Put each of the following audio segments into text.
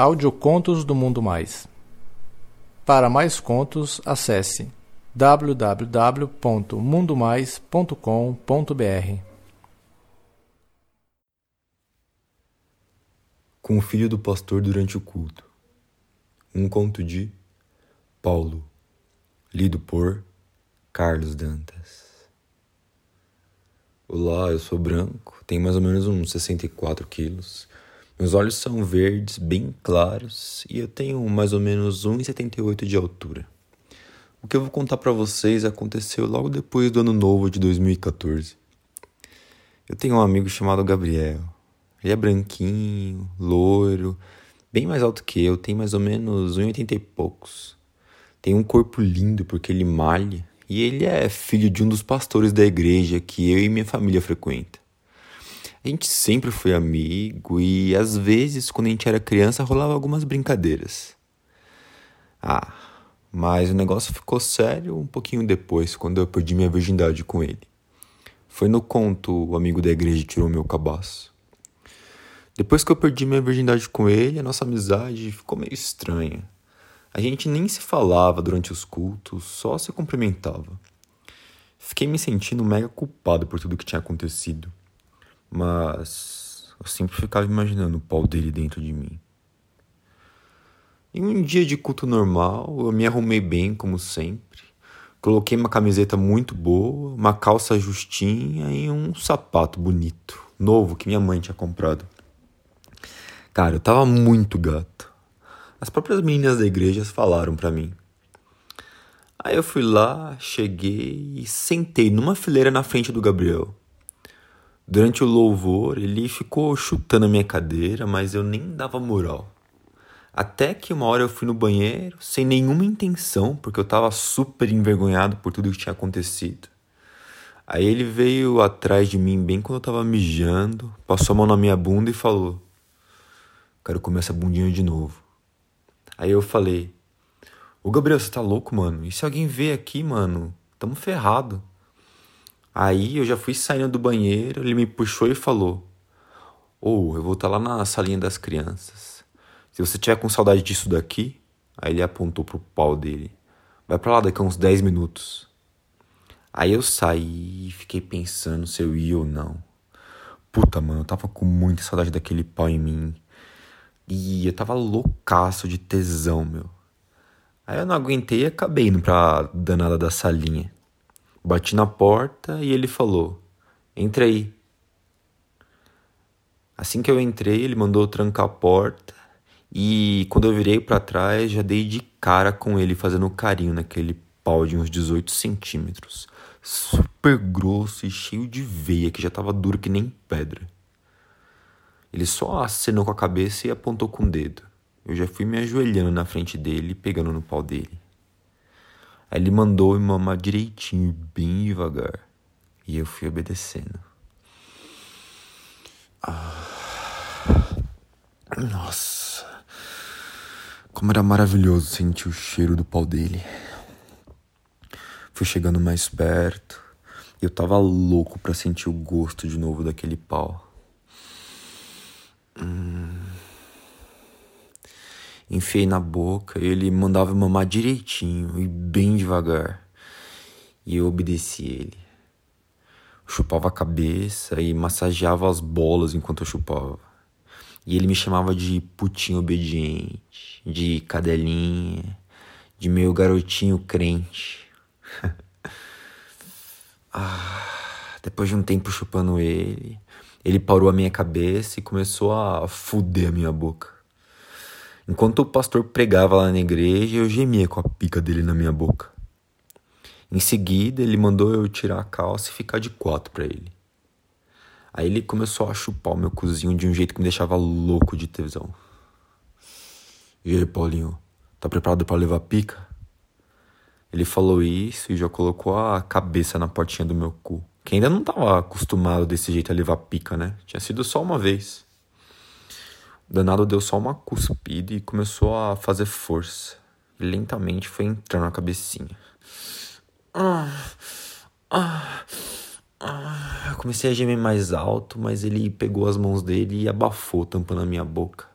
Audiocontos do Mundo Mais. Para mais contos, acesse www.mundomais.com.br. Com o filho do pastor durante o culto. Um conto de Paulo, lido por Carlos Dantas. Olá, eu sou branco, tenho mais ou menos uns 64 quilos meus olhos são verdes, bem claros, e eu tenho mais ou menos 1,78 de altura. O que eu vou contar para vocês aconteceu logo depois do ano novo de 2014. Eu tenho um amigo chamado Gabriel. Ele é branquinho, loiro, bem mais alto que eu, tem mais ou menos 1,80 e poucos. Tem um corpo lindo porque ele malha, e ele é filho de um dos pastores da igreja que eu e minha família frequenta. A gente sempre foi amigo e às vezes, quando a gente era criança, rolava algumas brincadeiras. Ah, mas o negócio ficou sério um pouquinho depois, quando eu perdi minha virgindade com ele. Foi no conto o amigo da igreja tirou meu cabaço. Depois que eu perdi minha virgindade com ele, a nossa amizade ficou meio estranha. A gente nem se falava durante os cultos, só se cumprimentava. Fiquei me sentindo mega culpado por tudo que tinha acontecido mas eu sempre ficava imaginando o pau dele dentro de mim. Em um dia de culto normal, eu me arrumei bem, como sempre. Coloquei uma camiseta muito boa, uma calça justinha e um sapato bonito, novo que minha mãe tinha comprado. Cara, eu tava muito gato. As próprias meninas da igreja falaram para mim. Aí eu fui lá, cheguei e sentei numa fileira na frente do Gabriel. Durante o louvor, ele ficou chutando a minha cadeira, mas eu nem dava moral. Até que uma hora eu fui no banheiro, sem nenhuma intenção, porque eu tava super envergonhado por tudo que tinha acontecido. Aí ele veio atrás de mim bem quando eu tava mijando, passou a mão na minha bunda e falou: Quero comer essa bundinha de novo. Aí eu falei: Ô Gabriel, você tá louco, mano? E se alguém ver aqui, mano? Tamo ferrado. Aí eu já fui saindo do banheiro, ele me puxou e falou: Ou oh, eu vou estar tá lá na salinha das crianças. Se você tiver com saudade disso daqui, aí ele apontou pro pau dele. Vai pra lá daqui a uns 10 minutos. Aí eu saí e fiquei pensando se eu ia ou não. Puta, mano, eu tava com muita saudade daquele pau em mim. E eu tava loucaço de tesão, meu. Aí eu não aguentei e acabei indo pra danada da salinha. Bati na porta e ele falou: Entra aí. Assim que eu entrei, ele mandou trancar a porta e quando eu virei para trás, já dei de cara com ele fazendo carinho naquele pau de uns 18 centímetros, super grosso e cheio de veia que já tava duro que nem pedra. Ele só acenou com a cabeça e apontou com o dedo. Eu já fui me ajoelhando na frente dele, pegando no pau dele. Aí ele mandou eu mamar direitinho, bem devagar. E eu fui obedecendo. Ah. Nossa. Como era maravilhoso sentir o cheiro do pau dele. Fui chegando mais perto. E eu tava louco pra sentir o gosto de novo daquele pau. Hum enfiei na boca, ele mandava mamar direitinho e bem devagar. E eu obedeci ele. Chupava a cabeça e massageava as bolas enquanto eu chupava. E ele me chamava de putinho obediente, de cadelinha, de meu garotinho crente. ah, depois de um tempo chupando ele, ele parou a minha cabeça e começou a fuder a minha boca. Enquanto o pastor pregava lá na igreja, eu gemia com a pica dele na minha boca. Em seguida, ele mandou eu tirar a calça e ficar de quatro para ele. Aí ele começou a chupar o meu cozinho de um jeito que me deixava louco de tesão. E aí, Paulinho, tá preparado para levar pica? Ele falou isso e já colocou a cabeça na portinha do meu cu. Que ainda não tava acostumado desse jeito a levar pica, né? Tinha sido só uma vez. Danado deu só uma cuspida e começou a fazer força. Lentamente foi entrando na cabecinha. Ah, ah, ah. Comecei a gemer mais alto, mas ele pegou as mãos dele e abafou, tampando a minha boca.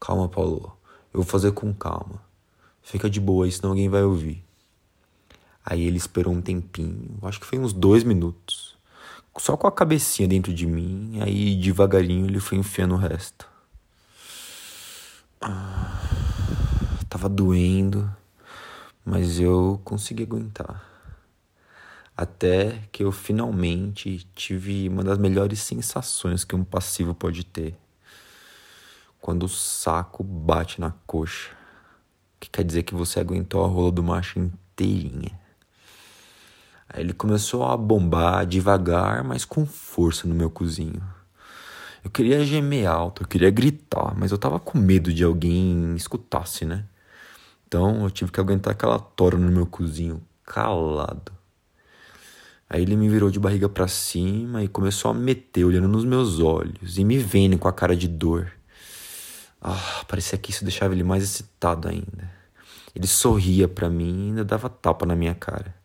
Calma, Paulo. Eu vou fazer com calma. Fica de boa senão alguém vai ouvir. Aí ele esperou um tempinho, acho que foi uns dois minutos. Só com a cabecinha dentro de mim, aí devagarinho ele foi enfiando o resto. Ah, tava doendo, mas eu consegui aguentar. Até que eu finalmente tive uma das melhores sensações que um passivo pode ter. Quando o saco bate na coxa. Que quer dizer que você aguentou a rola do macho inteirinha. Aí ele começou a bombar devagar, mas com força no meu cozinho. Eu queria gemer alto, eu queria gritar, mas eu tava com medo de alguém escutasse, né? Então eu tive que aguentar aquela tora no meu cozinho, calado. Aí ele me virou de barriga para cima e começou a meter, olhando nos meus olhos e me vendo com a cara de dor. Ah, parecia que isso deixava ele mais excitado ainda. Ele sorria para mim e ainda dava tapa na minha cara.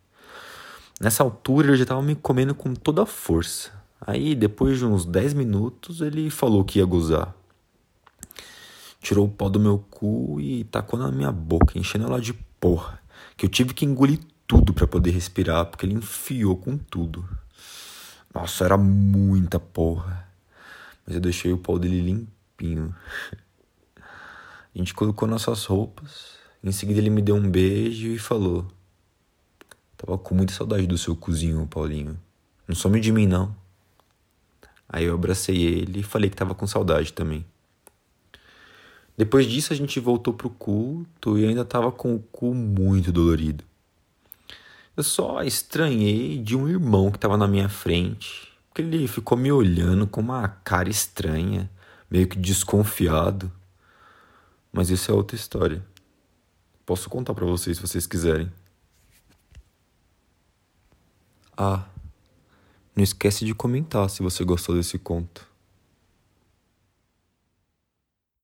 Nessa altura ele já estava me comendo com toda a força. Aí, depois de uns 10 minutos, ele falou que ia gozar. Tirou o pau do meu cu e tacou na minha boca, enchendo ela de porra. Que eu tive que engolir tudo para poder respirar, porque ele enfiou com tudo. Nossa, era muita porra. Mas eu deixei o pau dele limpinho. A gente colocou nossas roupas. Em seguida ele me deu um beijo e falou: Tava com muita saudade do seu cozinho, Paulinho. Não some de mim, não. Aí eu abracei ele e falei que tava com saudade também. Depois disso a gente voltou pro culto e ainda tava com o cu muito dolorido. Eu só estranhei de um irmão que tava na minha frente, porque ele ficou me olhando com uma cara estranha, meio que desconfiado. Mas isso é outra história. Posso contar para vocês se vocês quiserem. Ah, não esquece de comentar se você gostou desse conto.